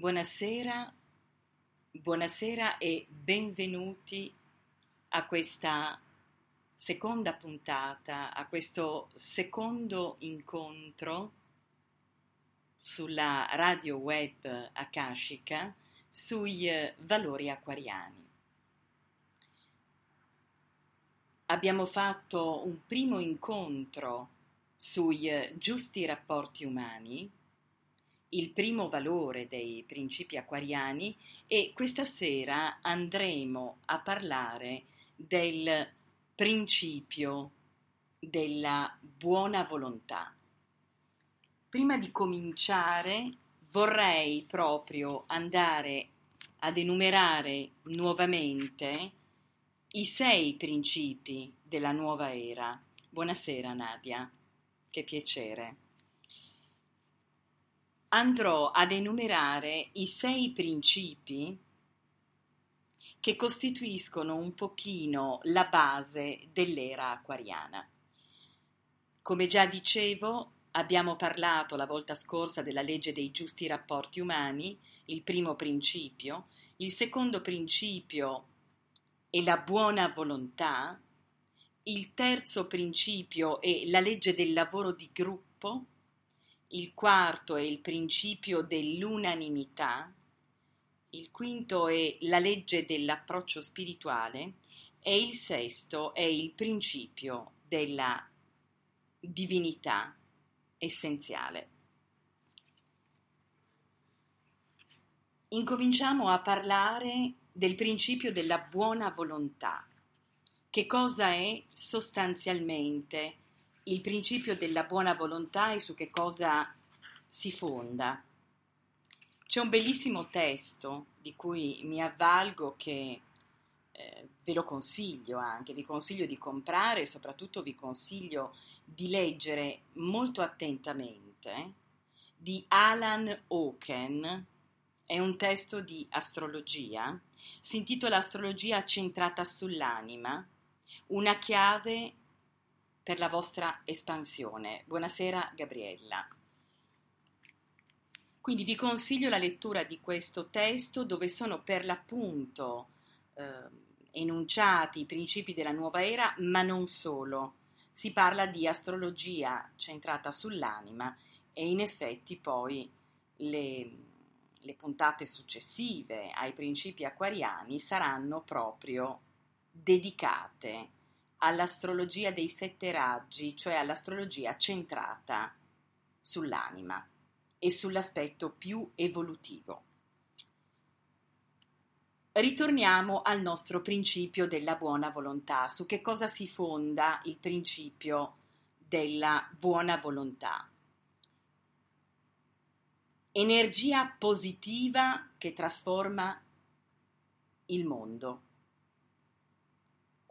Buonasera, buonasera e benvenuti a questa seconda puntata, a questo secondo incontro sulla radio web Akashica sui eh, valori acquariani. Abbiamo fatto un primo incontro sui eh, giusti rapporti umani, il primo valore dei principi acquariani e questa sera andremo a parlare del principio della buona volontà. Prima di cominciare vorrei proprio andare ad enumerare nuovamente i sei principi della nuova era. Buonasera Nadia, che piacere. Andrò ad enumerare i sei principi che costituiscono un pochino la base dell'era acquariana. Come già dicevo, abbiamo parlato la volta scorsa della legge dei giusti rapporti umani, il primo principio, il secondo principio è la buona volontà, il terzo principio è la legge del lavoro di gruppo, il quarto è il principio dell'unanimità, il quinto è la legge dell'approccio spirituale e il sesto è il principio della divinità essenziale. Incominciamo a parlare del principio della buona volontà. Che cosa è sostanzialmente il principio della buona volontà e su che cosa si fonda? C'è un bellissimo testo di cui mi avvalgo che eh, ve lo consiglio anche, vi consiglio di comprare e soprattutto vi consiglio di leggere molto attentamente di Alan Oken, è un testo di astrologia, si intitola Astrologia centrata sull'anima, una chiave per la vostra espansione. Buonasera Gabriella. Quindi vi consiglio la lettura di questo testo dove sono per l'appunto eh, enunciati i principi della nuova era, ma non solo. Si parla di astrologia centrata sull'anima e in effetti poi le, le puntate successive ai principi acquariani saranno proprio dedicate all'astrologia dei sette raggi, cioè all'astrologia centrata sull'anima e sull'aspetto più evolutivo. Ritorniamo al nostro principio della buona volontà. Su che cosa si fonda il principio della buona volontà? Energia positiva che trasforma il mondo.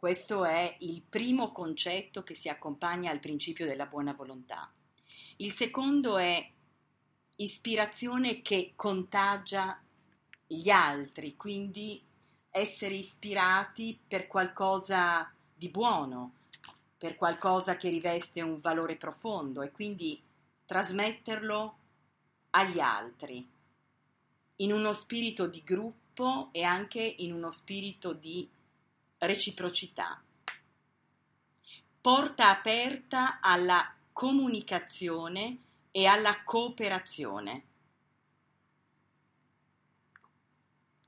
Questo è il primo concetto che si accompagna al principio della buona volontà. Il secondo è ispirazione che contagia gli altri, quindi essere ispirati per qualcosa di buono, per qualcosa che riveste un valore profondo e quindi trasmetterlo agli altri in uno spirito di gruppo e anche in uno spirito di reciprocità. Porta aperta alla comunicazione e alla cooperazione.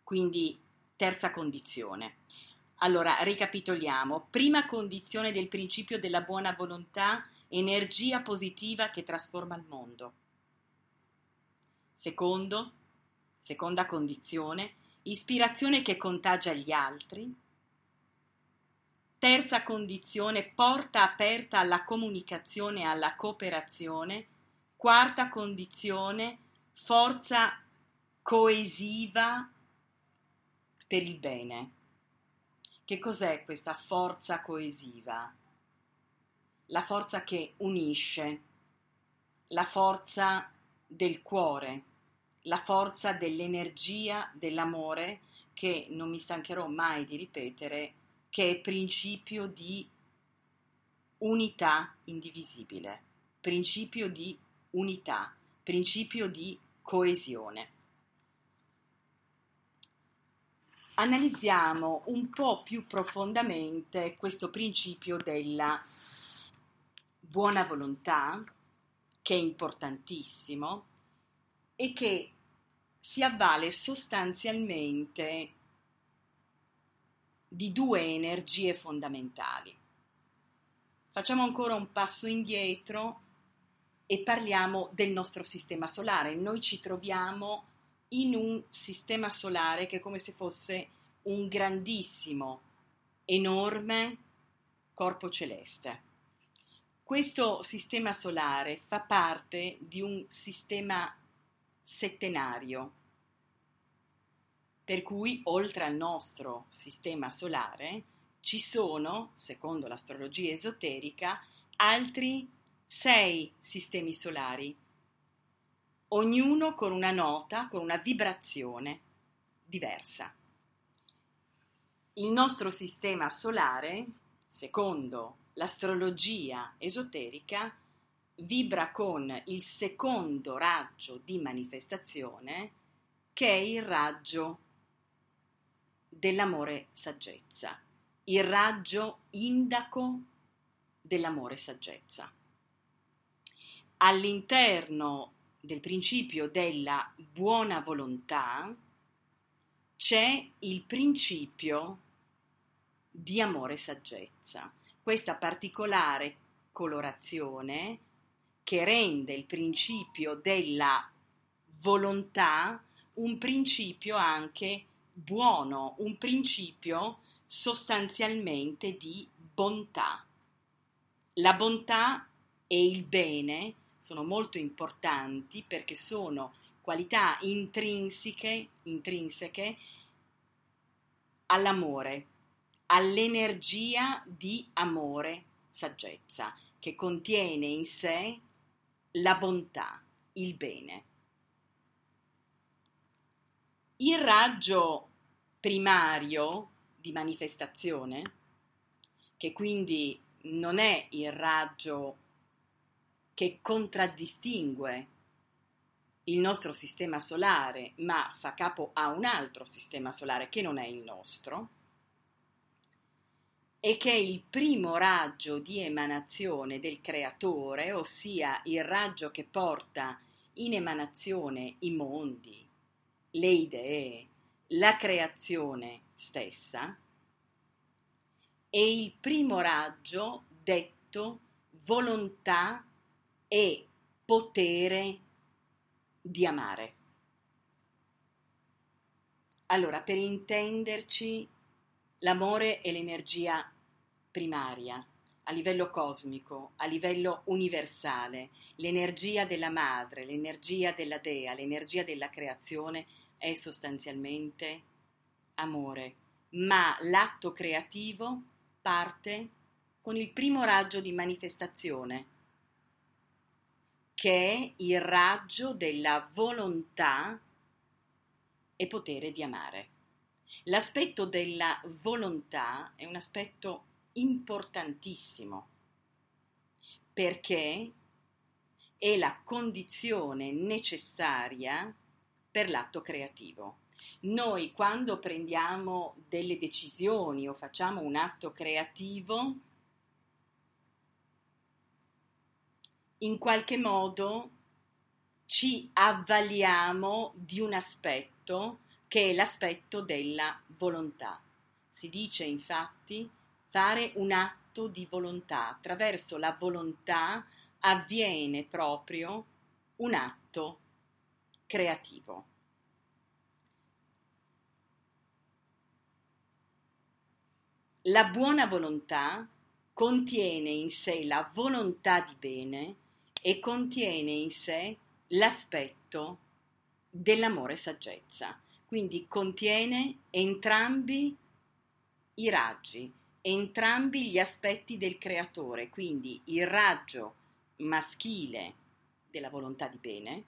Quindi terza condizione. Allora, ricapitoliamo. Prima condizione del principio della buona volontà, energia positiva che trasforma il mondo. Secondo, seconda condizione, ispirazione che contagia gli altri. Terza condizione, porta aperta alla comunicazione e alla cooperazione. Quarta condizione, forza coesiva per il bene. Che cos'è questa forza coesiva? La forza che unisce, la forza del cuore, la forza dell'energia, dell'amore, che non mi stancherò mai di ripetere, che è principio di unità indivisibile, principio di unità, principio di coesione. Analizziamo un po' più profondamente questo principio della buona volontà, che è importantissimo e che si avvale sostanzialmente di due energie fondamentali. Facciamo ancora un passo indietro e parliamo del nostro sistema solare. Noi ci troviamo in un sistema solare che è come se fosse un grandissimo, enorme corpo celeste. Questo sistema solare fa parte di un sistema settenario per cui oltre al nostro sistema solare ci sono, secondo l'astrologia esoterica, altri sei sistemi solari, ognuno con una nota, con una vibrazione diversa. Il nostro sistema solare, secondo l'astrologia esoterica, vibra con il secondo raggio di manifestazione che è il raggio dell'amore saggezza, il raggio indaco dell'amore saggezza. All'interno del principio della buona volontà c'è il principio di amore saggezza, questa particolare colorazione che rende il principio della volontà un principio anche buono, un principio sostanzialmente di bontà. La bontà e il bene sono molto importanti perché sono qualità intrinseche, intrinseche all'amore, all'energia di amore, saggezza, che contiene in sé la bontà, il bene. Il raggio primario di manifestazione, che quindi non è il raggio che contraddistingue il nostro sistema solare, ma fa capo a un altro sistema solare che non è il nostro, e che è il primo raggio di emanazione del creatore, ossia il raggio che porta in emanazione i mondi, le idee, la creazione stessa, è il primo raggio detto volontà e potere di amare. Allora, per intenderci, l'amore è l'energia primaria, a livello cosmico, a livello universale, l'energia della madre, l'energia della dea, l'energia della creazione è sostanzialmente amore, ma l'atto creativo parte con il primo raggio di manifestazione, che è il raggio della volontà e potere di amare. L'aspetto della volontà è un aspetto importantissimo perché è la condizione necessaria per l'atto creativo. Noi quando prendiamo delle decisioni o facciamo un atto creativo, in qualche modo ci avvaliamo di un aspetto che è l'aspetto della volontà. Si dice infatti fare un atto di volontà. Attraverso la volontà avviene proprio un atto creativo. La buona volontà contiene in sé la volontà di bene e contiene in sé l'aspetto dell'amore saggezza. Quindi contiene entrambi i raggi, entrambi gli aspetti del creatore, quindi il raggio maschile della volontà di bene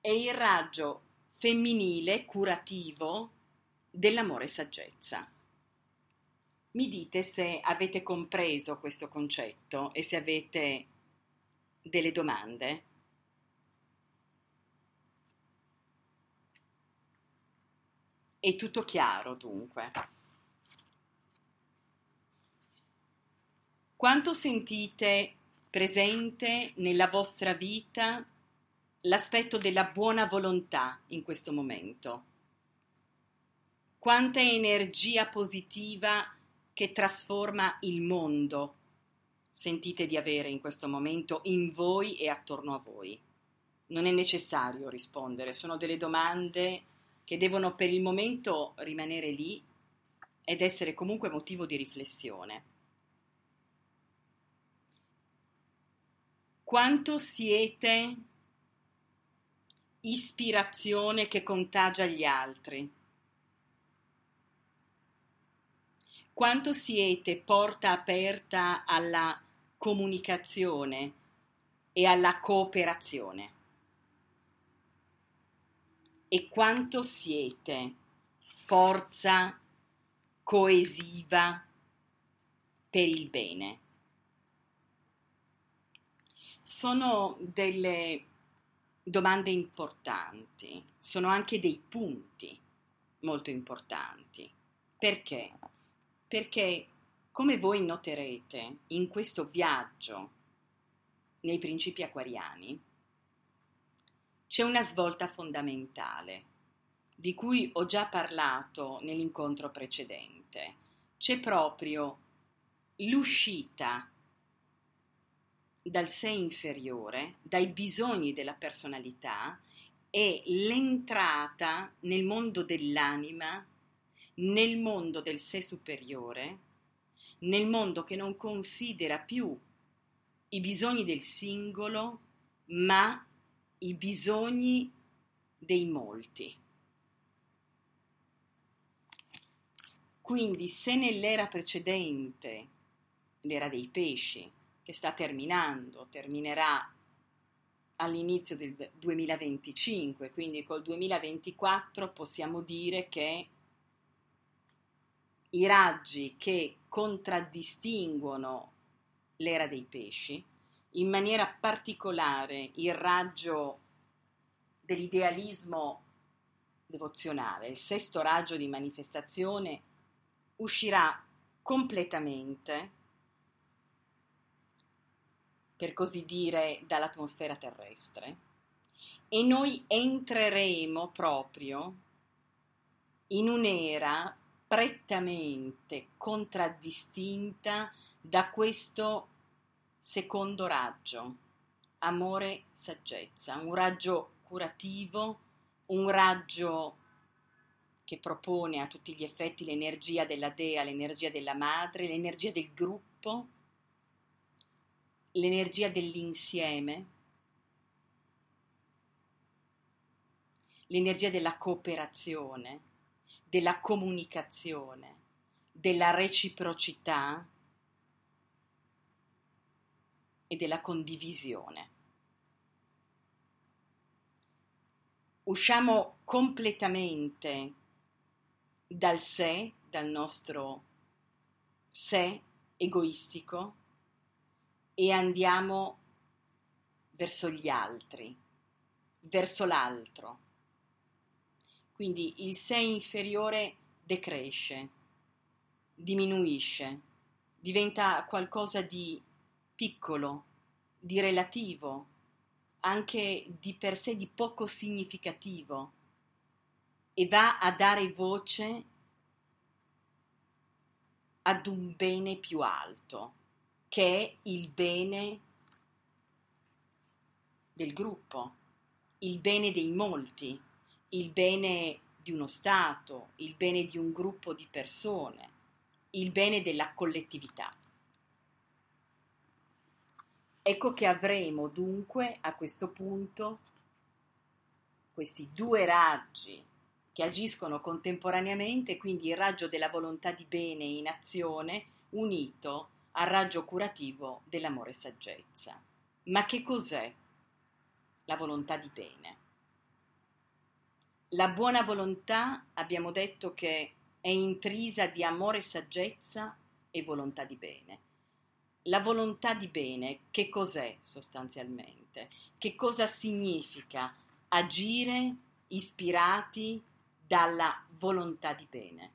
e il raggio femminile curativo dell'amore saggezza. Mi dite se avete compreso questo concetto e se avete delle domande. È tutto chiaro dunque. Quanto sentite presente nella vostra vita l'aspetto della buona volontà in questo momento? Quanta energia positiva che trasforma il mondo sentite di avere in questo momento in voi e attorno a voi? Non è necessario rispondere, sono delle domande che devono per il momento rimanere lì ed essere comunque motivo di riflessione. Quanto siete ispirazione che contagia gli altri? Quanto siete porta aperta alla comunicazione e alla cooperazione? E quanto siete forza coesiva per il bene? Sono delle domande importanti, sono anche dei punti molto importanti. Perché? perché, come voi noterete in questo viaggio nei principi acquariani, c'è una svolta fondamentale di cui ho già parlato nell'incontro precedente. C'è proprio l'uscita dal sé inferiore, dai bisogni della personalità e l'entrata nel mondo dell'anima nel mondo del sé superiore, nel mondo che non considera più i bisogni del singolo, ma i bisogni dei molti. Quindi se nell'era precedente, l'era dei pesci, che sta terminando, terminerà all'inizio del 2025, quindi col 2024 possiamo dire che i raggi che contraddistinguono l'era dei pesci, in maniera particolare il raggio dell'idealismo devozionale, il sesto raggio di manifestazione, uscirà completamente, per così dire, dall'atmosfera terrestre. E noi entreremo proprio in un'era prettamente contraddistinta da questo secondo raggio, amore saggezza, un raggio curativo, un raggio che propone a tutti gli effetti l'energia della dea, l'energia della madre, l'energia del gruppo, l'energia dell'insieme, l'energia della cooperazione, della comunicazione, della reciprocità e della condivisione. Usciamo completamente dal sé, dal nostro sé egoistico e andiamo verso gli altri, verso l'altro. Quindi il sé inferiore decresce, diminuisce, diventa qualcosa di piccolo, di relativo, anche di per sé di poco significativo e va a dare voce ad un bene più alto, che è il bene del gruppo, il bene dei molti, il bene di uno Stato, il bene di un gruppo di persone, il bene della collettività. Ecco che avremo dunque a questo punto questi due raggi che agiscono contemporaneamente, quindi il raggio della volontà di bene in azione unito al raggio curativo dell'amore saggezza. Ma che cos'è la volontà di bene? La buona volontà abbiamo detto che è intrisa di amore, saggezza e volontà di bene. La volontà di bene che cos'è sostanzialmente? Che cosa significa agire ispirati dalla volontà di bene?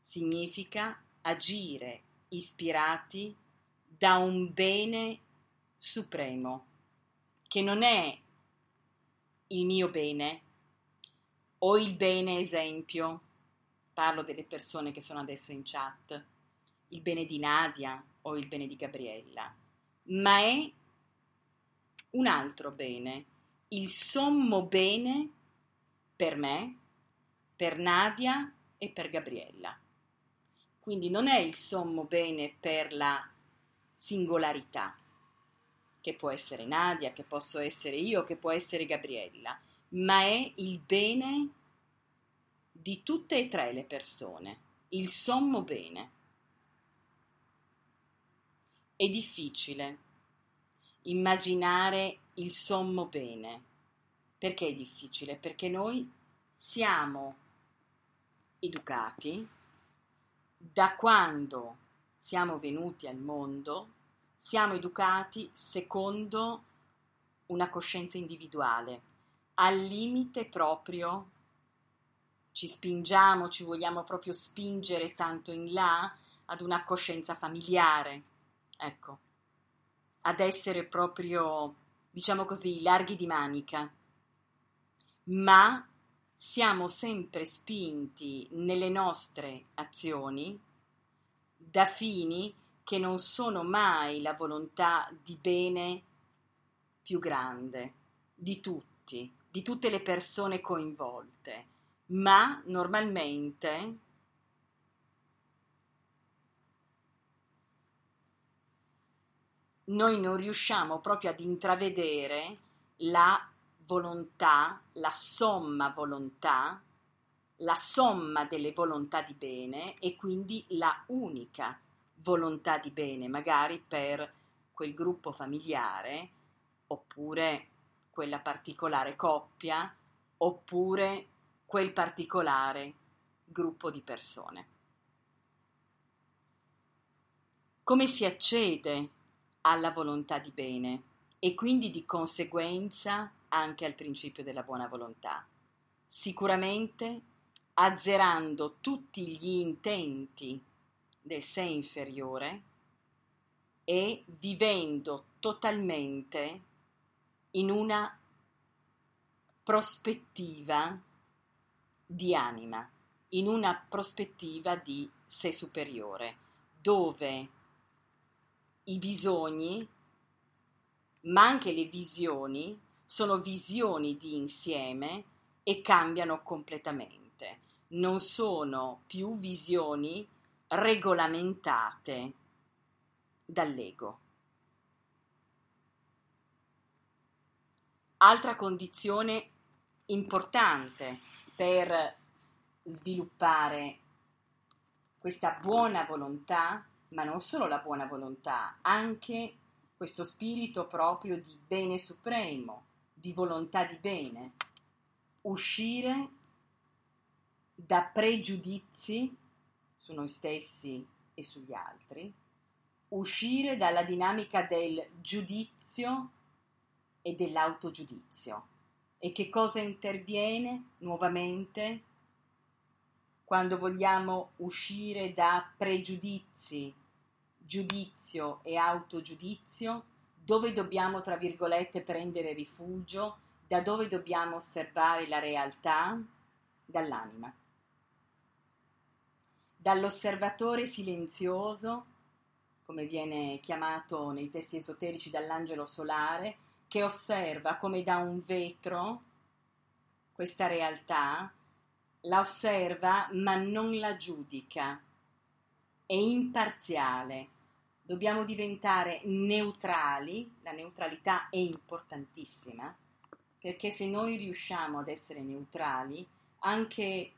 Significa agire ispirati da un bene supremo, che non è il mio bene, o il bene esempio, parlo delle persone che sono adesso in chat, il bene di Nadia o il bene di Gabriella, ma è un altro bene, il sommo bene per me, per Nadia e per Gabriella. Quindi non è il sommo bene per la singolarità, che può essere Nadia, che posso essere io, che può essere Gabriella, ma è il bene di tutte e tre le persone, il sommo bene. È difficile immaginare il sommo bene. Perché è difficile? Perché noi siamo educati da quando siamo venuti al mondo, siamo educati secondo una coscienza individuale, al limite proprio ci spingiamo, ci vogliamo proprio spingere tanto in là ad una coscienza familiare, ecco, ad essere proprio, diciamo così, larghi di manica, ma siamo sempre spinti nelle nostre azioni da fini che non sono mai la volontà di bene più grande di tutti, di tutte le persone coinvolte, ma normalmente noi non riusciamo proprio ad intravedere la volontà, la somma volontà, la somma delle volontà di bene e quindi la unica volontà di bene, magari per quel gruppo familiare oppure quella particolare coppia oppure quel particolare gruppo di persone. Come si accede alla volontà di bene e quindi di conseguenza anche al principio della buona volontà? Sicuramente azzerando tutti gli intenti del sé inferiore e vivendo totalmente in una prospettiva di anima, in una prospettiva di sé superiore, dove i bisogni, ma anche le visioni, sono visioni di insieme e cambiano completamente. Non sono più visioni regolamentate dall'ego. Altra condizione importante per sviluppare questa buona volontà, ma non solo la buona volontà, anche questo spirito proprio di bene supremo, di volontà di bene, uscire da pregiudizi su noi stessi e sugli altri, uscire dalla dinamica del giudizio e dell'autogiudizio. E che cosa interviene nuovamente quando vogliamo uscire da pregiudizi, giudizio e autogiudizio? Dove dobbiamo, tra virgolette, prendere rifugio, da dove dobbiamo osservare la realtà, dall'anima. Dall'osservatore silenzioso, come viene chiamato nei testi esoterici dall'angelo solare, che osserva come da un vetro questa realtà, la osserva ma non la giudica, è imparziale. Dobbiamo diventare neutrali, la neutralità è importantissima, perché se noi riusciamo ad essere neutrali, anche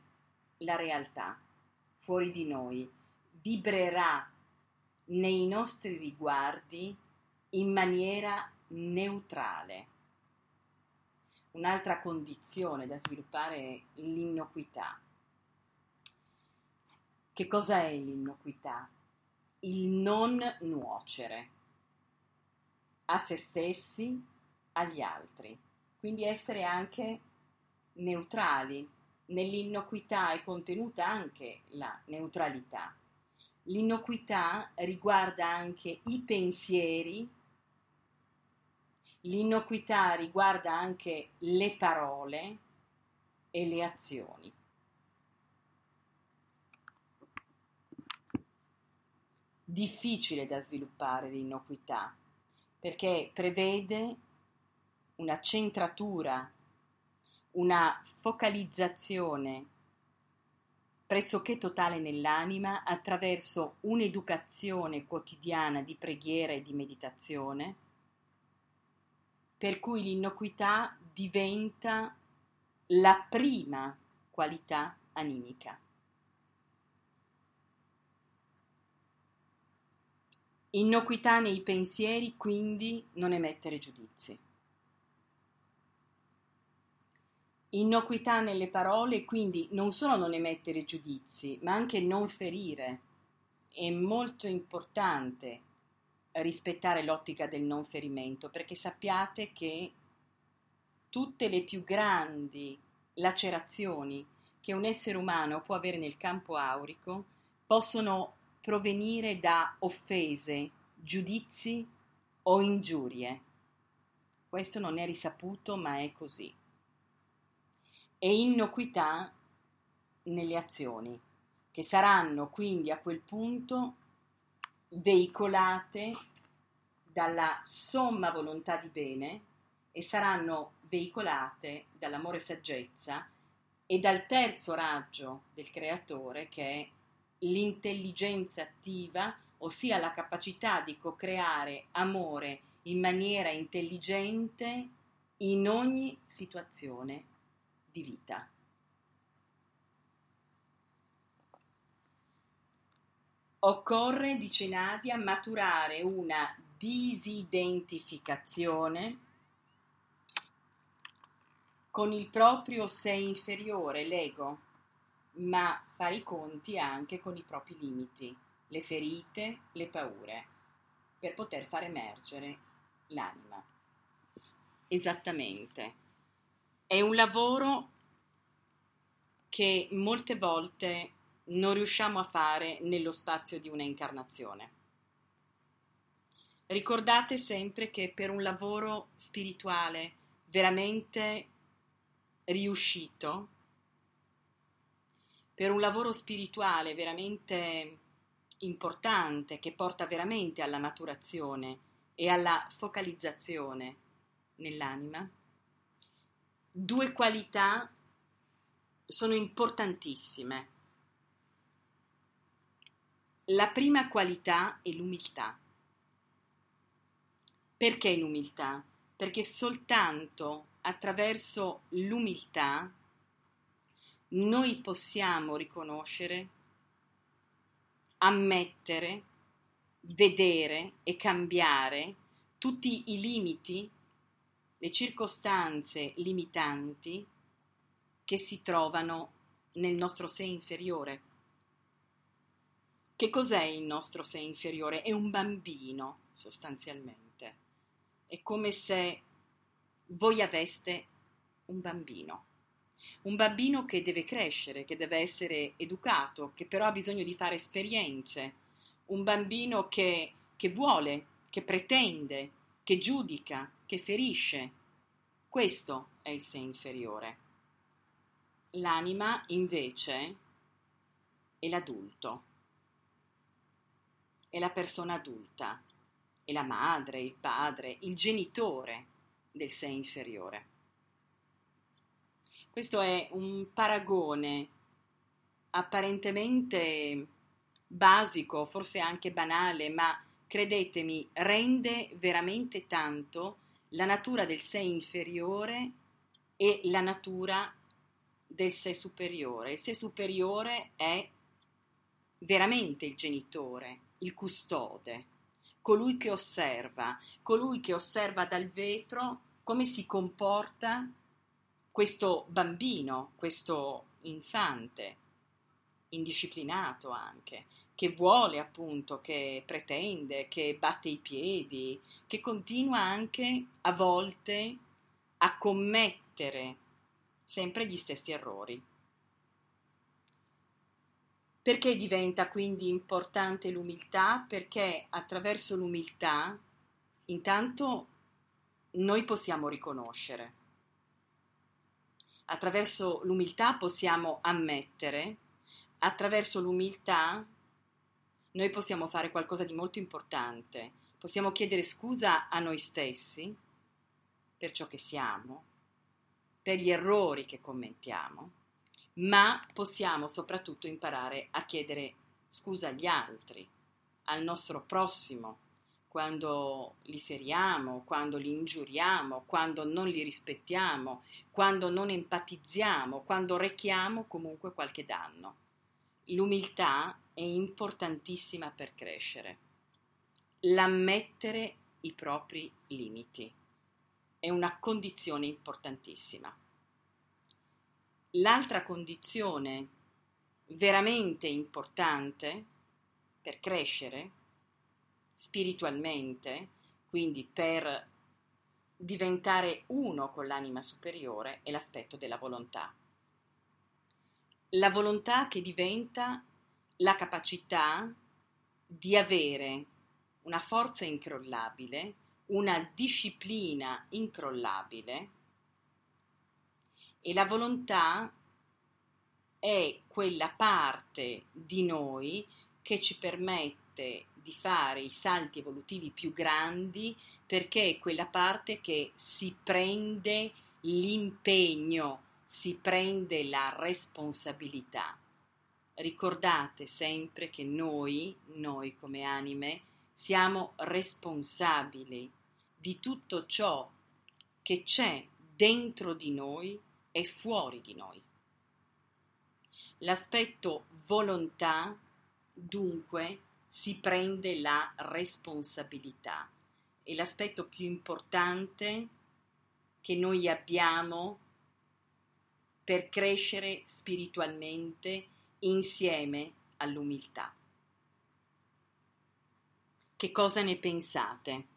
la realtà fuori di noi vibrerà nei nostri riguardi in maniera neutrale. Un'altra condizione da sviluppare è l'innocuità. Che cos'è l'innocuità? Il non nuocere a se stessi, agli altri. Quindi essere anche neutrali. Nell'innocuità è contenuta anche la neutralità. L'innocuità riguarda anche i pensieri L'innocuità riguarda anche le parole e le azioni. Difficile da sviluppare l'innocuità perché prevede una centratura, una focalizzazione pressoché totale nell'anima attraverso un'educazione quotidiana di preghiera e di meditazione per cui l'innocuità diventa la prima qualità animica. Innocuità nei pensieri, quindi non emettere giudizi. Innocuità nelle parole, quindi non solo non emettere giudizi, ma anche non ferire. È molto importante rispettare l'ottica del non ferimento, perché sappiate che tutte le più grandi lacerazioni che un essere umano può avere nel campo aurico possono provenire da offese, giudizi o ingiurie. Questo non è risaputo, ma è così. E innocuità nelle azioni, che saranno quindi a quel punto veicolate dalla somma volontà di bene e saranno veicolate dall'amore saggezza e dal terzo raggio del creatore che è l'intelligenza attiva, ossia la capacità di co-creare amore in maniera intelligente in ogni situazione di vita. Occorre, dice Nadia, maturare una disidentificazione con il proprio sé inferiore, l'ego, ma fare i conti anche con i propri limiti, le ferite, le paure, per poter far emergere l'anima. Esattamente. È un lavoro che molte volte non riusciamo a fare nello spazio di una incarnazione. Ricordate sempre che per un lavoro spirituale veramente riuscito, per un lavoro spirituale veramente importante che porta veramente alla maturazione e alla focalizzazione nell'anima, due qualità sono importantissime la prima qualità è l'umiltà. Perché l'umiltà? Perché soltanto attraverso l'umiltà noi possiamo riconoscere, ammettere, vedere e cambiare tutti i limiti, le circostanze limitanti che si trovano nel nostro sé inferiore. Che cos'è il nostro sé inferiore? È un bambino, sostanzialmente. È come se voi aveste un bambino. Un bambino che deve crescere, che deve essere educato, che però ha bisogno di fare esperienze. Un bambino che, che vuole, che pretende, che giudica, che ferisce. Questo è il sé inferiore. L'anima invece è l'adulto, è la persona adulta, è la madre, il padre, il genitore del sé inferiore. Questo è un paragone apparentemente basico, forse anche banale, ma credetemi, rende veramente tanto la natura del sé inferiore e la natura del sé superiore. Il sé superiore è veramente il genitore, il custode, colui che osserva, colui che osserva dal vetro come si comporta questo bambino, questo infante, indisciplinato anche, che vuole appunto, che pretende, che batte i piedi, che continua anche a volte a commettere sempre gli stessi errori. Perché diventa quindi importante l'umiltà? Perché attraverso l'umiltà intanto noi possiamo riconoscere, attraverso l'umiltà possiamo ammettere, attraverso l'umiltà noi possiamo fare qualcosa di molto importante, possiamo chiedere scusa a noi stessi per ciò che siamo, per gli errori che commettiamo, ma possiamo soprattutto imparare a chiedere scusa agli altri, al nostro prossimo, quando li feriamo, quando li ingiuriamo, quando non li rispettiamo, quando non empatizziamo, quando rechiamo comunque qualche danno. L'umiltà è importantissima per crescere. L'ammettere i propri limiti è una condizione importantissima. L'altra condizione veramente importante per crescere spiritualmente, quindi per diventare uno con l'anima superiore, è l'aspetto della volontà. La volontà che diventa la capacità di avere una forza incrollabile, una disciplina incrollabile e la volontà è quella parte di noi che ci permette di fare i salti evolutivi più grandi perché è quella parte che si prende l'impegno, si prende la responsabilità ricordate sempre che noi, noi come anime, siamo responsabili di tutto ciò che c'è dentro di noi e fuori di noi. L'aspetto volontà, dunque, si prende la responsabilità e l'aspetto più importante che noi abbiamo per crescere spiritualmente insieme all'umiltà. Che cosa ne pensate?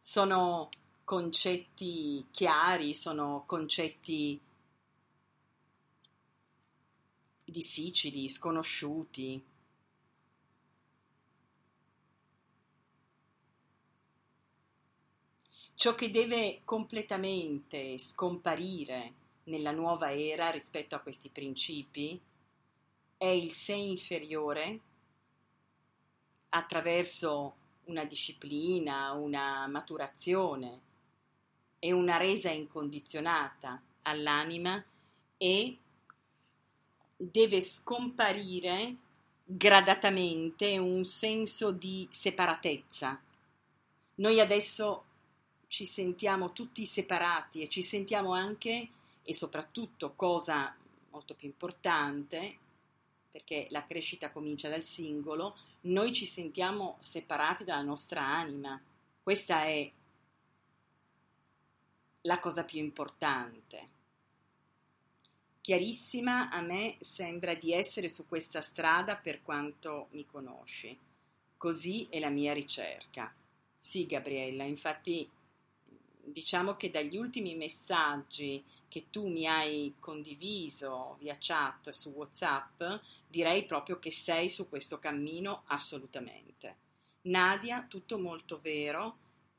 Sono concetti chiari, sono concetti difficili, sconosciuti. Ciò che deve completamente scomparire nella nuova era rispetto a questi principi è il sé inferiore attraverso una disciplina, una maturazione e una resa incondizionata all'anima e deve scomparire gradatamente un senso di separatezza. Noi adesso ci sentiamo tutti separati e ci sentiamo anche e soprattutto cosa molto più importante perché la crescita comincia dal singolo, noi ci sentiamo separati dalla nostra anima. Questa è la cosa più importante. Chiarissima, a me sembra di essere su questa strada per quanto mi conosci. Così è la mia ricerca. Sì, Gabriella, infatti diciamo che dagli ultimi messaggi che tu mi hai condiviso via chat su WhatsApp, direi proprio che sei su questo cammino assolutamente. Nadia, tutto molto vero,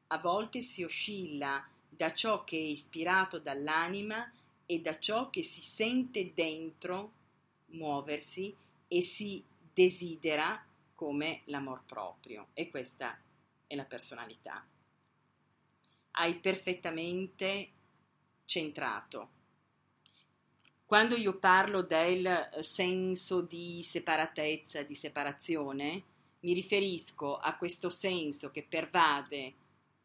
a volte si oscilla da ciò che è ispirato dall'anima e da ciò che si sente dentro muoversi e si desidera come l'amor proprio e questa è la personalità. Hai perfettamente centrato. Quando io parlo del senso di separatezza, di separazione, mi riferisco a questo senso che pervade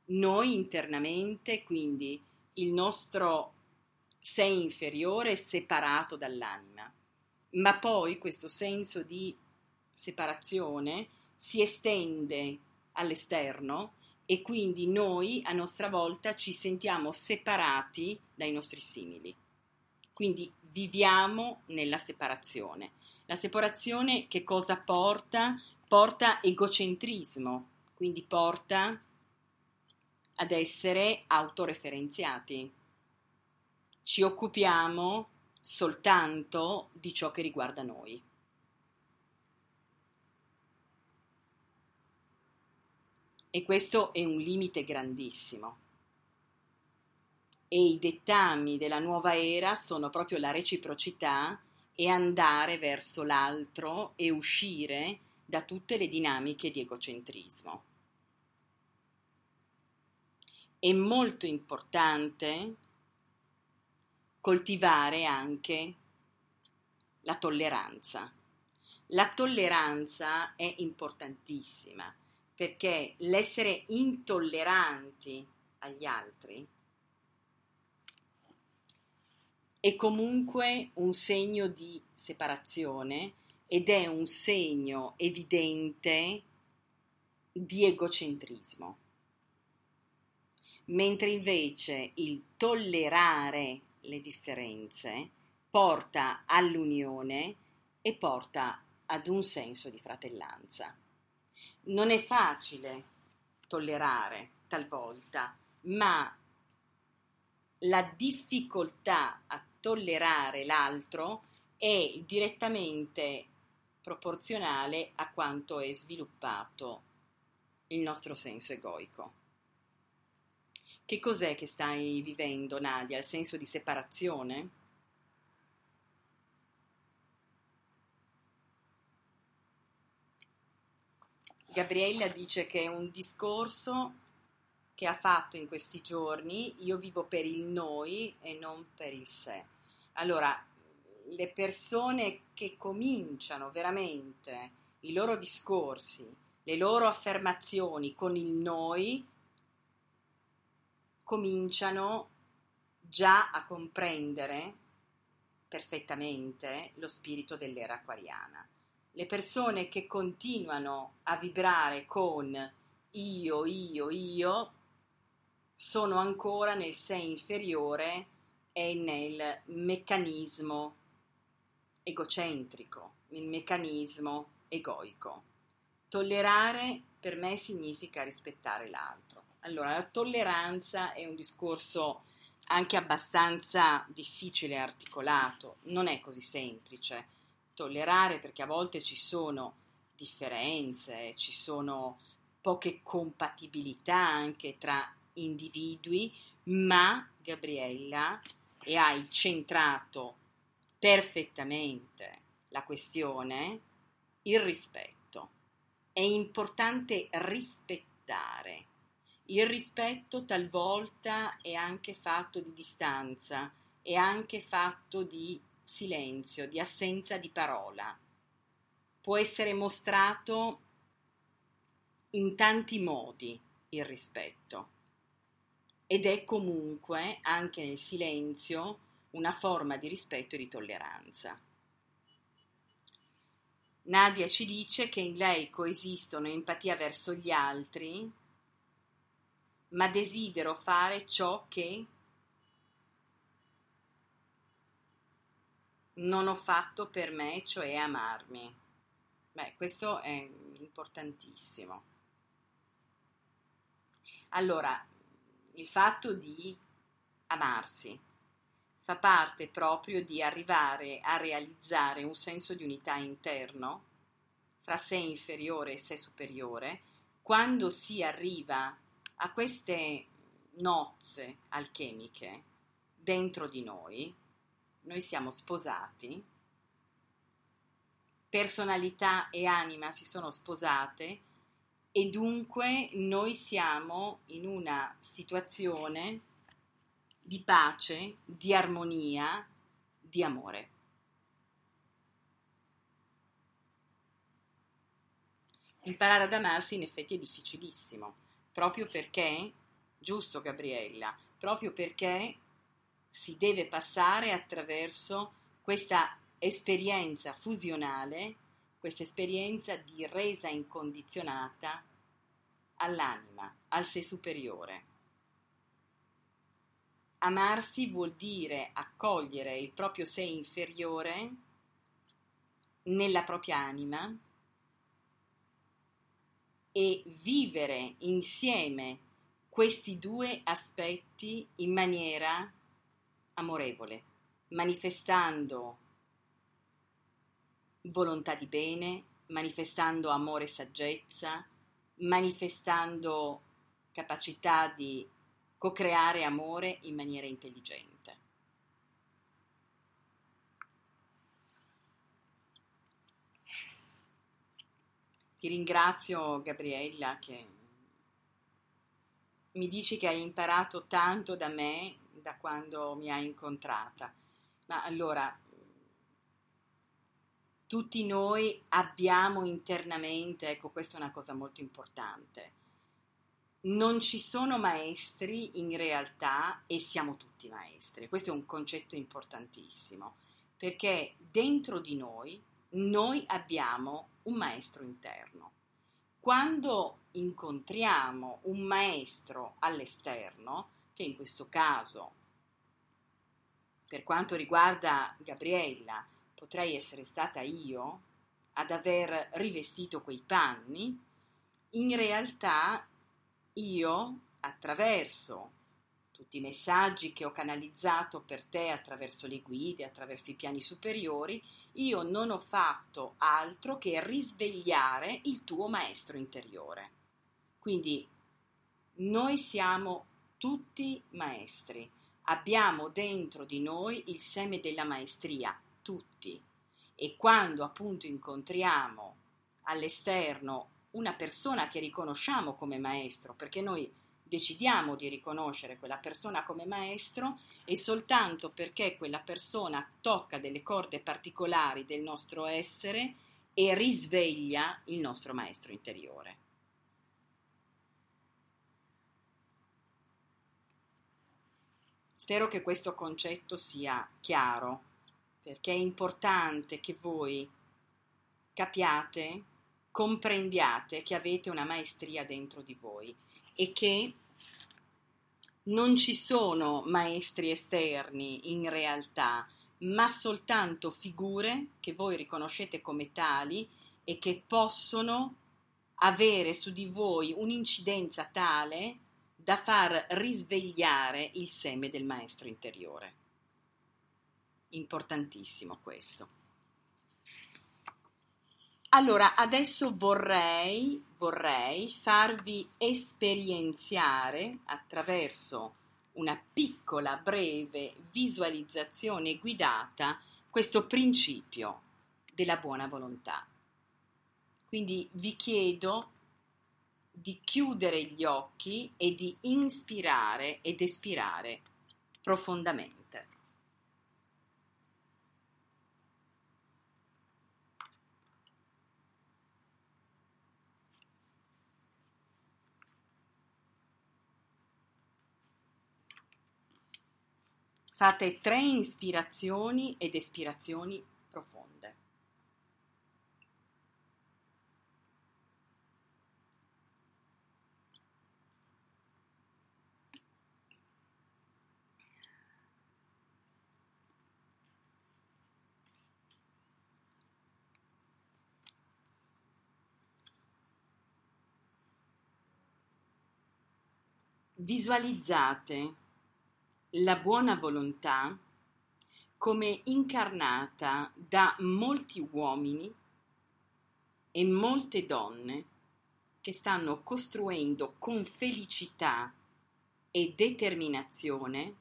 noi internamente, quindi il nostro sé inferiore separato dall'anima, ma poi questo senso di separazione si estende all'esterno e quindi noi a nostra volta ci sentiamo separati dai nostri simili. Quindi viviamo nella separazione. La separazione che cosa porta? Porta egocentrismo, quindi porta ad essere autoreferenziati. Ci occupiamo soltanto di ciò che riguarda noi. E questo è un limite grandissimo. E i dettami della nuova era sono proprio la reciprocità e andare verso l'altro e uscire da tutte le dinamiche di egocentrismo. È molto importante coltivare anche la tolleranza. La tolleranza è importantissima perché l'essere intolleranti agli altri è comunque un segno di separazione ed è un segno evidente di egocentrismo mentre invece il tollerare le differenze porta all'unione e porta ad un senso di fratellanza. Non è facile tollerare talvolta, ma la difficoltà a tollerare l'altro è direttamente proporzionale a quanto è sviluppato il nostro senso egoico. Che cos'è che stai vivendo, Nadia? Il senso di separazione? Gabriella dice che è un discorso che ha fatto in questi giorni, io vivo per il noi e non per il sé. Allora, le persone che cominciano veramente i loro discorsi, le loro affermazioni con il noi, cominciano già a comprendere perfettamente lo spirito dell'era aquariana. Le persone che continuano a vibrare con io, io, io, sono ancora nel sé inferiore e nel meccanismo egocentrico, nel meccanismo egoico. Tollerare per me significa rispettare l'altro. Allora, la tolleranza è un discorso anche abbastanza difficile e articolato, non è così semplice tollerare perché a volte ci sono differenze, ci sono poche compatibilità anche tra individui, ma Gabriella, e hai centrato perfettamente la questione, il rispetto. È importante rispettare il rispetto talvolta è anche fatto di distanza, è anche fatto di silenzio, di assenza di parola. Può essere mostrato in tanti modi il rispetto ed è comunque anche nel silenzio una forma di rispetto e di tolleranza. Nadia ci dice che in lei coesistono empatia verso gli altri, ma desidero fare ciò che non ho fatto per me, cioè amarmi. Beh, questo è importantissimo. Allora, il fatto di amarsi fa parte proprio di arrivare a realizzare un senso di unità interno fra sé inferiore e sé superiore quando si arriva a queste nozze alchemiche dentro di noi, noi siamo sposati, personalità e anima si sono sposate e dunque noi siamo in una situazione di pace, di armonia, di amore. Imparare ad amarsi in effetti è difficilissimo, proprio perché, giusto Gabriella, proprio perché si deve passare attraverso questa esperienza fusionale, questa esperienza di resa incondizionata all'anima, al sé superiore. Amarsi vuol dire accogliere il proprio sé inferiore nella propria anima e vivere insieme questi due aspetti in maniera amorevole, manifestando volontà di bene, manifestando amore e saggezza, manifestando capacità di co-creare amore in maniera intelligente. Ti ringrazio Gabriella che mi dici che hai imparato tanto da me da quando mi hai incontrata. Ma allora, tutti noi abbiamo internamente, ecco questa è una cosa molto importante, non ci sono maestri in realtà e siamo tutti maestri. Questo è un concetto importantissimo, perché dentro di noi noi abbiamo un maestro interno. Quando incontriamo un maestro all'esterno, che in questo caso, per quanto riguarda Gabriella, potrei essere stata io ad aver rivestito quei panni, in realtà io, attraverso tutti i messaggi che ho canalizzato per te attraverso le guide, attraverso i piani superiori, io non ho fatto altro che risvegliare il tuo maestro interiore. Quindi noi siamo tutti maestri, abbiamo dentro di noi il seme della maestria, tutti. E quando appunto incontriamo all'esterno una persona che riconosciamo come maestro, perché noi decidiamo di riconoscere quella persona come maestro e soltanto perché quella persona tocca delle corde particolari del nostro essere e risveglia il nostro maestro interiore. Spero che questo concetto sia chiaro, perché è importante che voi capiate, comprendiate che avete una maestria dentro di voi e che non ci sono maestri esterni in realtà, ma soltanto figure che voi riconoscete come tali e che possono avere su di voi un'incidenza tale da far risvegliare il seme del maestro interiore. Importantissimo questo. Allora, adesso vorrei, vorrei farvi esperienziare attraverso una piccola, breve visualizzazione guidata questo principio della buona volontà. Quindi vi chiedo di chiudere gli occhi e di inspirare ed espirare profondamente. Fate tre ispirazioni ed espirazioni profonde. Visualizzate la buona volontà come incarnata da molti uomini e molte donne che stanno costruendo con felicità e determinazione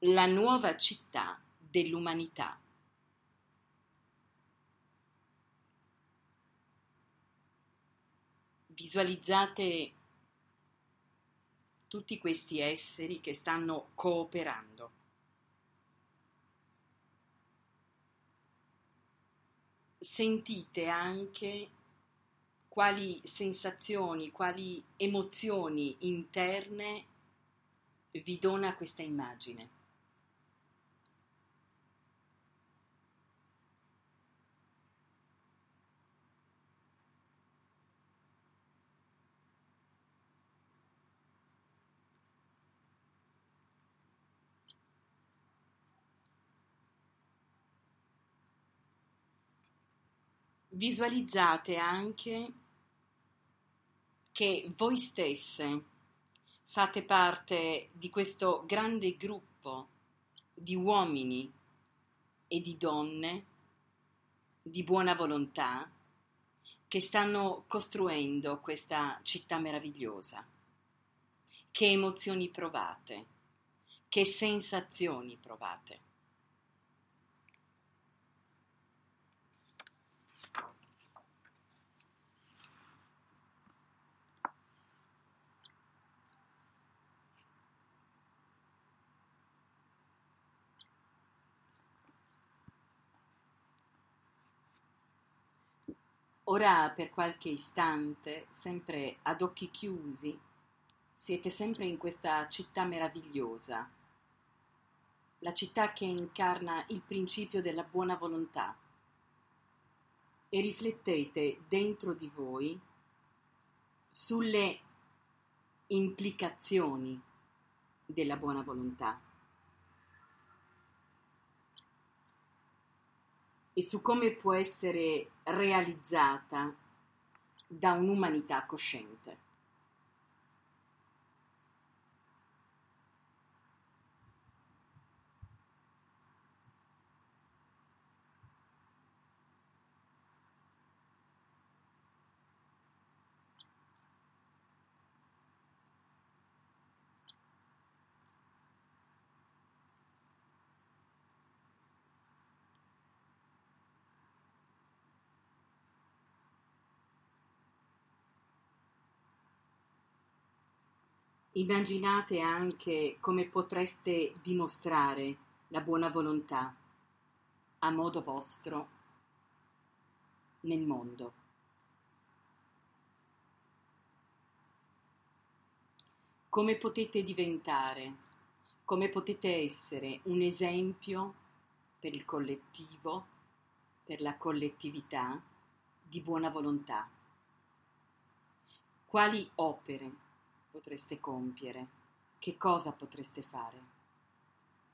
la nuova città dell'umanità. Visualizzate tutti questi esseri che stanno cooperando. Sentite anche quali sensazioni, quali emozioni interne vi dona questa immagine. Visualizzate anche che voi stesse fate parte di questo grande gruppo di uomini e di donne di buona volontà che stanno costruendo questa città meravigliosa. Che emozioni provate, che sensazioni provate. Ora per qualche istante, sempre ad occhi chiusi, siete sempre in questa città meravigliosa, la città che incarna il principio della buona volontà. E riflettete dentro di voi sulle implicazioni della buona volontà. E su come può essere realizzata da un'umanità cosciente. Immaginate anche come potreste dimostrare la buona volontà a modo vostro nel mondo. Come potete diventare, come potete essere un esempio per il collettivo, per la collettività di buona volontà. Quali opere potreste compiere, che cosa potreste fare,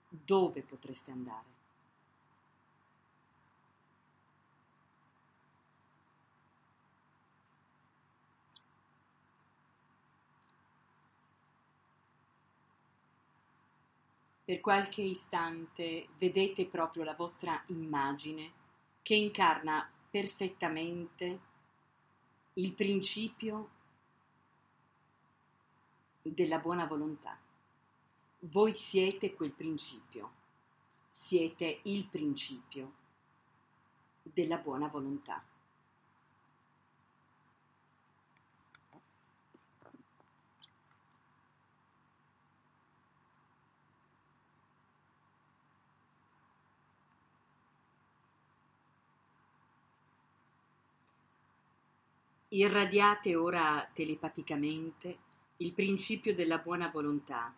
dove potreste andare. Per qualche istante vedete proprio la vostra immagine che incarna perfettamente il principio della buona volontà. Voi siete quel principio, siete il principio della buona volontà. Irradiate ora telepaticamente il principio della buona volontà,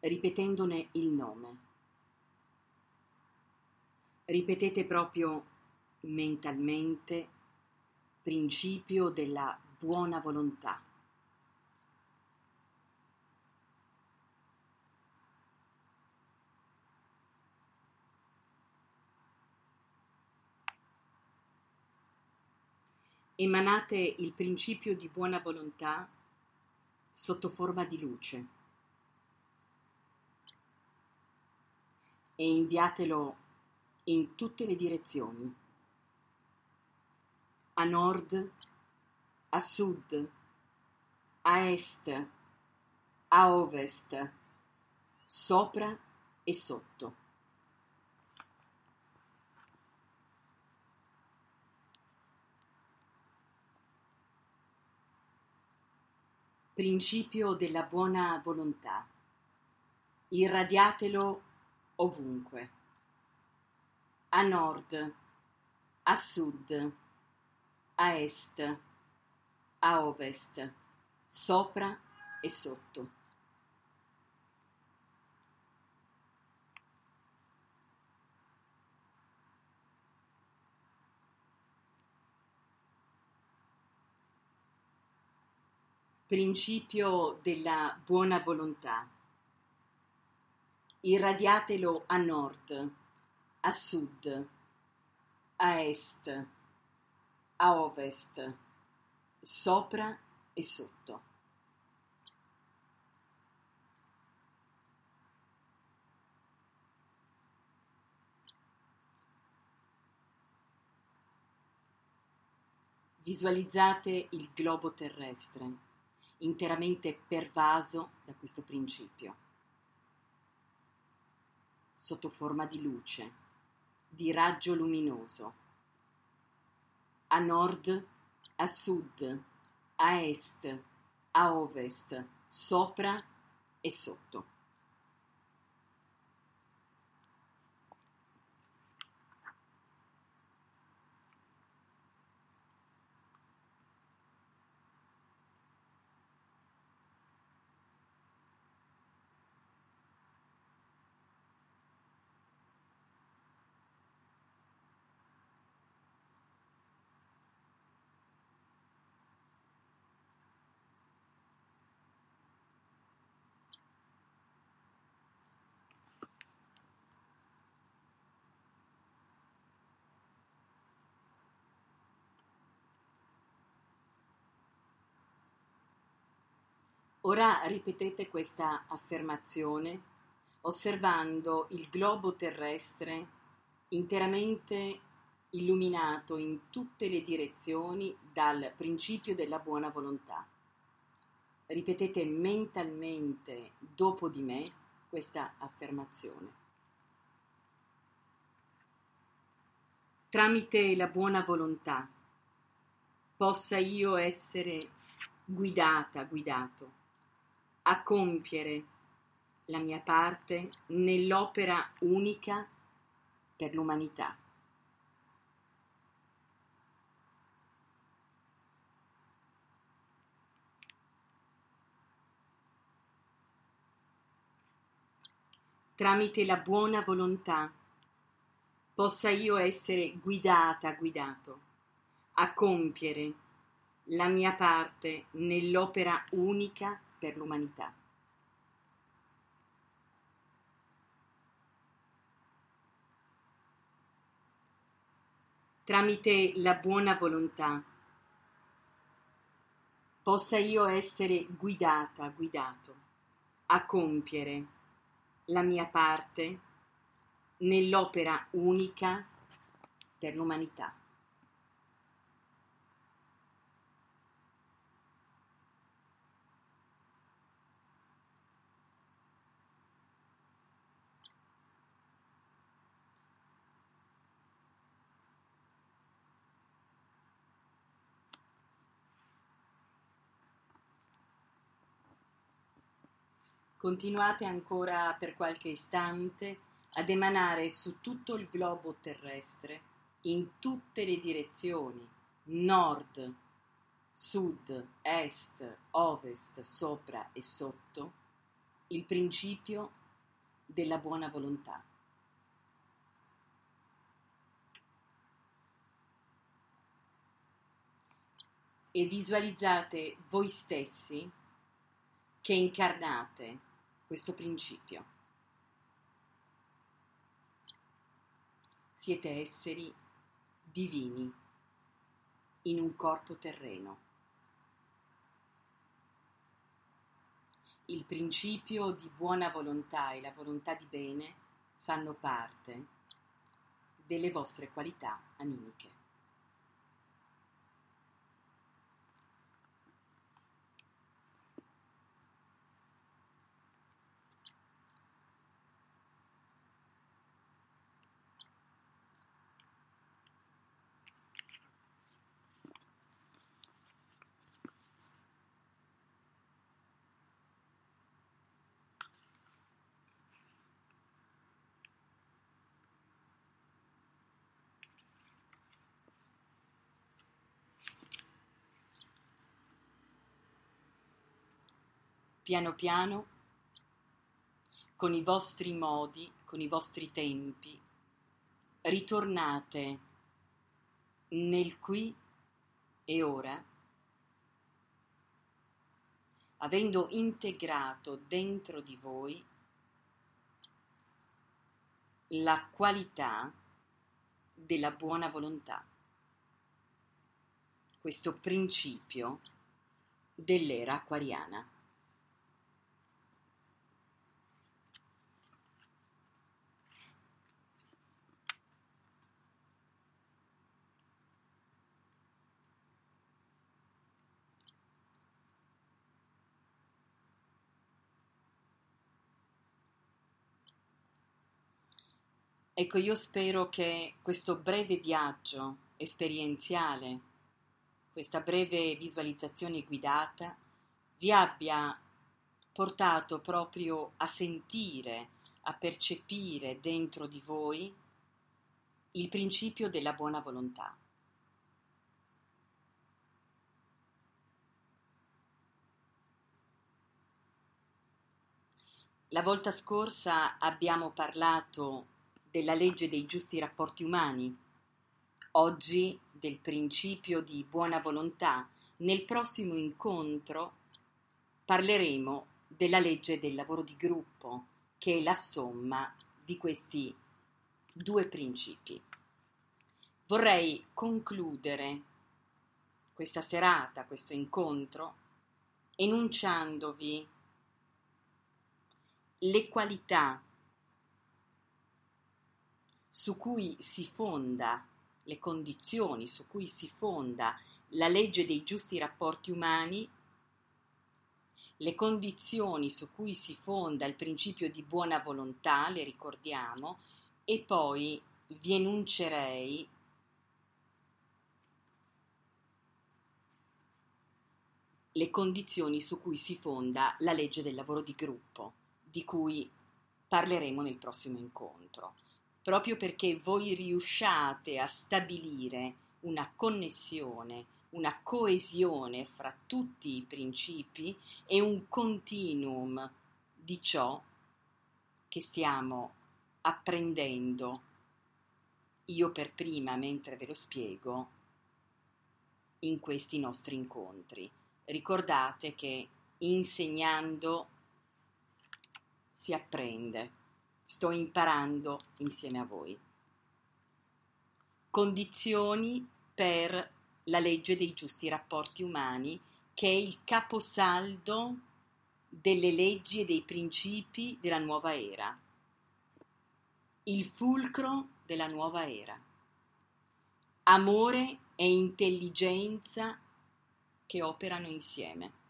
ripetendone il nome. Ripetete proprio mentalmente principio della buona volontà. Emanate il principio di buona volontà sotto forma di luce e inviatelo in tutte le direzioni, a nord, a sud, a est, a ovest, sopra e sotto. Principio della buona volontà. Irradiatelo ovunque. A nord, a sud, a est, a ovest, sopra e sotto. Principio della buona volontà. Irradiatelo a nord, a sud, a est, a ovest, sopra e sotto. Visualizzate il globo terrestre interamente pervaso da questo principio, sotto forma di luce, di raggio luminoso, a nord, a sud, a est, a ovest, sopra e sotto. Ora ripetete questa affermazione osservando il globo terrestre interamente illuminato in tutte le direzioni dal principio della buona volontà. Ripetete mentalmente dopo di me questa affermazione. Tramite la buona volontà possa io essere guidata, guidato a compiere la mia parte nell'opera unica per l'umanità. Tramite la buona volontà possa io essere guidata, guidato a compiere la mia parte nell'opera unica per l'umanità. Tramite la buona volontà possa io essere guidata, guidato a compiere la mia parte nell'opera unica per l'umanità. Continuate ancora per qualche istante ad emanare su tutto il globo terrestre, in tutte le direzioni, nord, sud, est, ovest, sopra e sotto, il principio della buona volontà. E visualizzate voi stessi che incarnate questo principio. Siete esseri divini, in un corpo terreno. Il principio di buona volontà e la volontà di bene fanno parte delle vostre qualità animiche. Piano piano, con i vostri modi, con i vostri tempi, ritornate nel qui e ora, avendo integrato dentro di voi la qualità della buona volontà, questo principio dell'era acquariana. Ecco, io spero che questo breve viaggio esperienziale, questa breve visualizzazione guidata, vi abbia portato proprio a sentire, a percepire dentro di voi il principio della buona volontà. La volta scorsa abbiamo parlato della legge dei giusti rapporti umani, oggi del principio di buona volontà. Nel prossimo incontro parleremo della legge del lavoro di gruppo, che è la somma di questi due principi. Vorrei concludere questa serata, questo incontro, enunciandovi le qualità su cui si fonda, le condizioni su cui si fonda la legge dei giusti rapporti umani, le condizioni su cui si fonda il principio di buona volontà, le ricordiamo, e poi vi enuncerei le condizioni su cui si fonda la legge del lavoro di gruppo, di cui parleremo nel prossimo incontro proprio perché voi riusciate a stabilire una connessione, una coesione fra tutti i principi e un continuum di ciò che stiamo apprendendo io per prima mentre ve lo spiego in questi nostri incontri. Ricordate che insegnando si apprende. Sto imparando insieme a voi. Condizioni per la legge dei giusti rapporti umani, che è il caposaldo delle leggi e dei principi della nuova era, il fulcro della nuova era. Amore e intelligenza che operano insieme.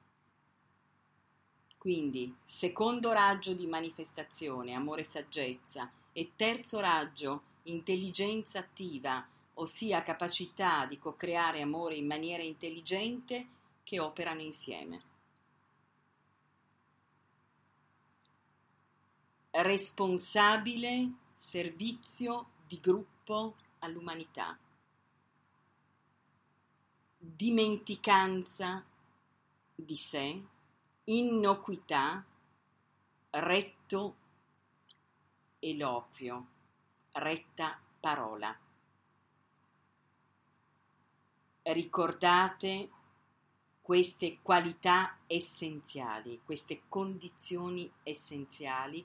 Quindi, secondo raggio di manifestazione, amore e saggezza, e terzo raggio, intelligenza attiva, ossia capacità di co-creare amore in maniera intelligente che operano insieme. Responsabile servizio di gruppo all'umanità. Dimenticanza di sé innocuità, retto eloquio, retta parola. Ricordate queste qualità essenziali, queste condizioni essenziali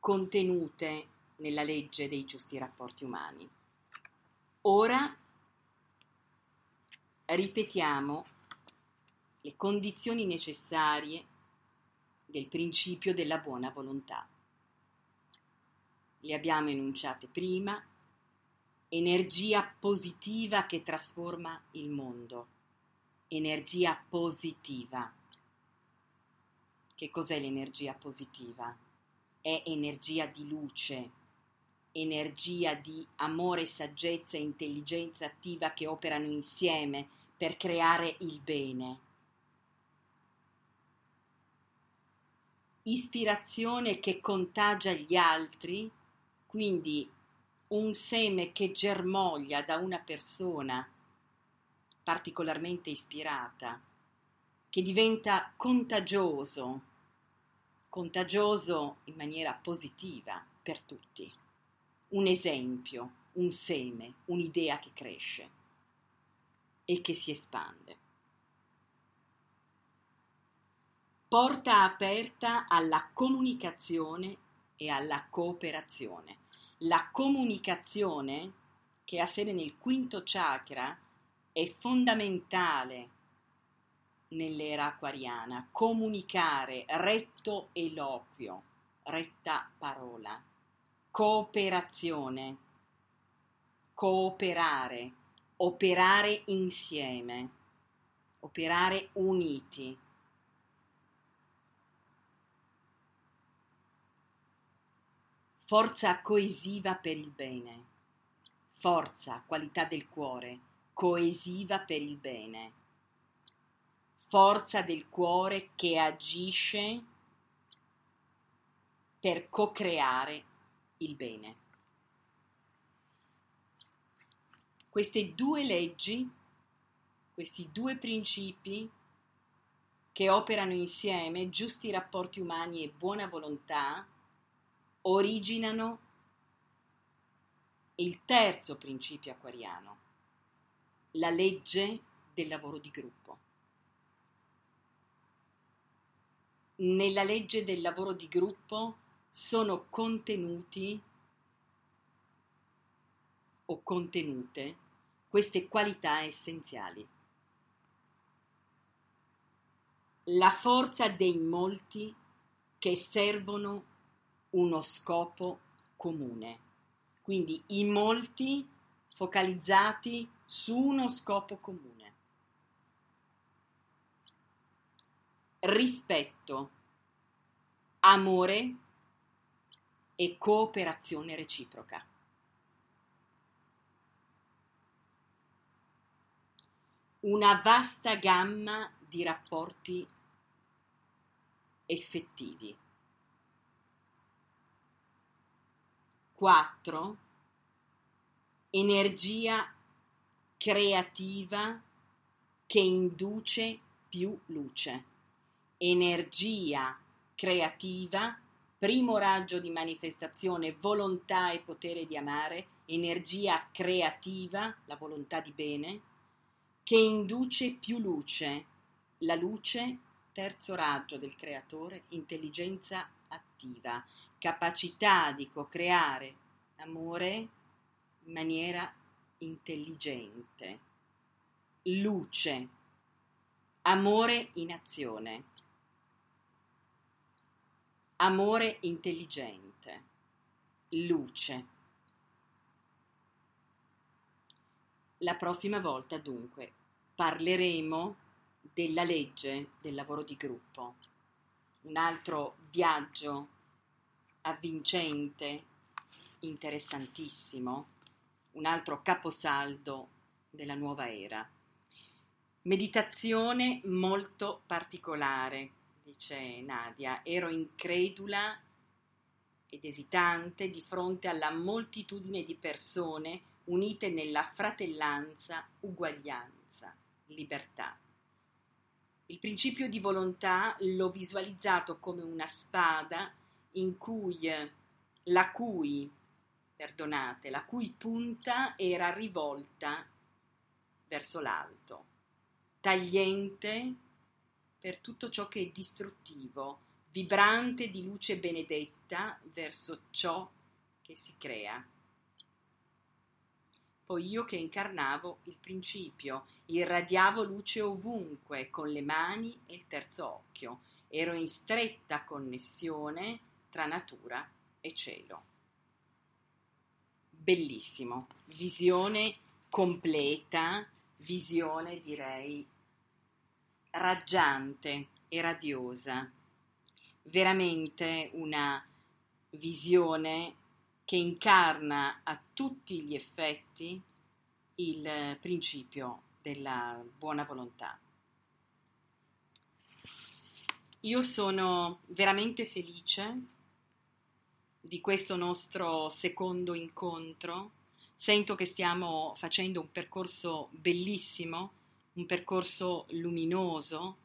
contenute nella legge dei giusti rapporti umani. Ora ripetiamo le condizioni necessarie del principio della buona volontà. Le abbiamo enunciate prima, energia positiva che trasforma il mondo, energia positiva. Che cos'è l'energia positiva? È energia di luce, energia di amore, saggezza e intelligenza attiva che operano insieme per creare il bene. Ispirazione che contagia gli altri, quindi un seme che germoglia da una persona particolarmente ispirata, che diventa contagioso, contagioso in maniera positiva per tutti un esempio, un seme, un'idea che cresce e che si espande. Porta aperta alla comunicazione e alla cooperazione. La comunicazione, che ha sede nel quinto chakra, è fondamentale nell'era acquariana. Comunicare, retto eloquio, retta parola cooperazione, cooperare, operare insieme, operare uniti. Forza coesiva per il bene, forza, qualità del cuore, coesiva per il bene, forza del cuore che agisce per co-creare il bene. Queste due leggi, questi due principi che operano insieme, giusti rapporti umani e buona volontà, originano il terzo principio acquariano, la legge del lavoro di gruppo. Nella legge del lavoro di gruppo sono contenuti o contenute queste qualità essenziali. La forza dei molti che servono uno scopo comune. Quindi i molti focalizzati su uno scopo comune. Rispetto, amore e cooperazione reciproca. Una vasta gamma di rapporti effettivi. 4. Energia creativa che induce più luce. Energia creativa primo raggio di manifestazione, volontà e potere di amare, energia creativa, la volontà di bene, che induce più luce, la luce, terzo raggio del creatore, intelligenza attiva, capacità di co-creare amore in maniera intelligente, luce, amore in azione. Amore intelligente, luce. La prossima volta dunque parleremo della legge del lavoro di gruppo, un altro viaggio avvincente, interessantissimo, un altro caposaldo della nuova era. Meditazione molto particolare dice Nadia, ero incredula ed esitante di fronte alla moltitudine di persone unite nella fratellanza, uguaglianza, libertà. Il principio di volontà l'ho visualizzato come una spada in cui la cui, perdonate, la cui punta era rivolta verso l'alto, tagliente per tutto ciò che è distruttivo, vibrante di luce benedetta verso ciò che si crea. poi io che incarnavo il principio, irradiavo luce ovunque con le mani e il terzo occhio, ero in stretta connessione tra natura e cielo. Bellissimo, visione completa, visione direi raggiante e radiosa, veramente una visione che incarna a tutti gli effetti il principio della buona volontà. Io sono veramente felice di questo nostro secondo incontro. Sento che stiamo facendo un percorso bellissimo, un percorso luminoso,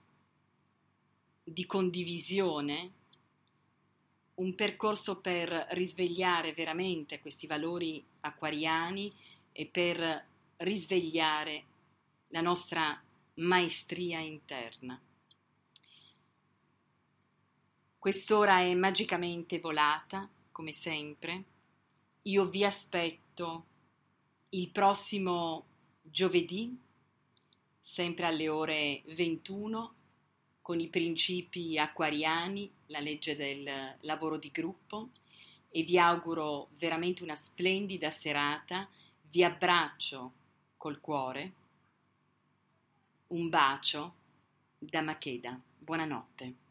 di condivisione, un percorso per risvegliare veramente questi valori acquariani e per risvegliare la nostra maestria interna. Quest'ora è magicamente volata, come sempre. Io vi aspetto il prossimo giovedì, sempre alle ore 21, con i principi acquariani, la legge del lavoro di gruppo e vi auguro veramente una splendida serata. Vi abbraccio col cuore. Un bacio da Makeda. Buonanotte.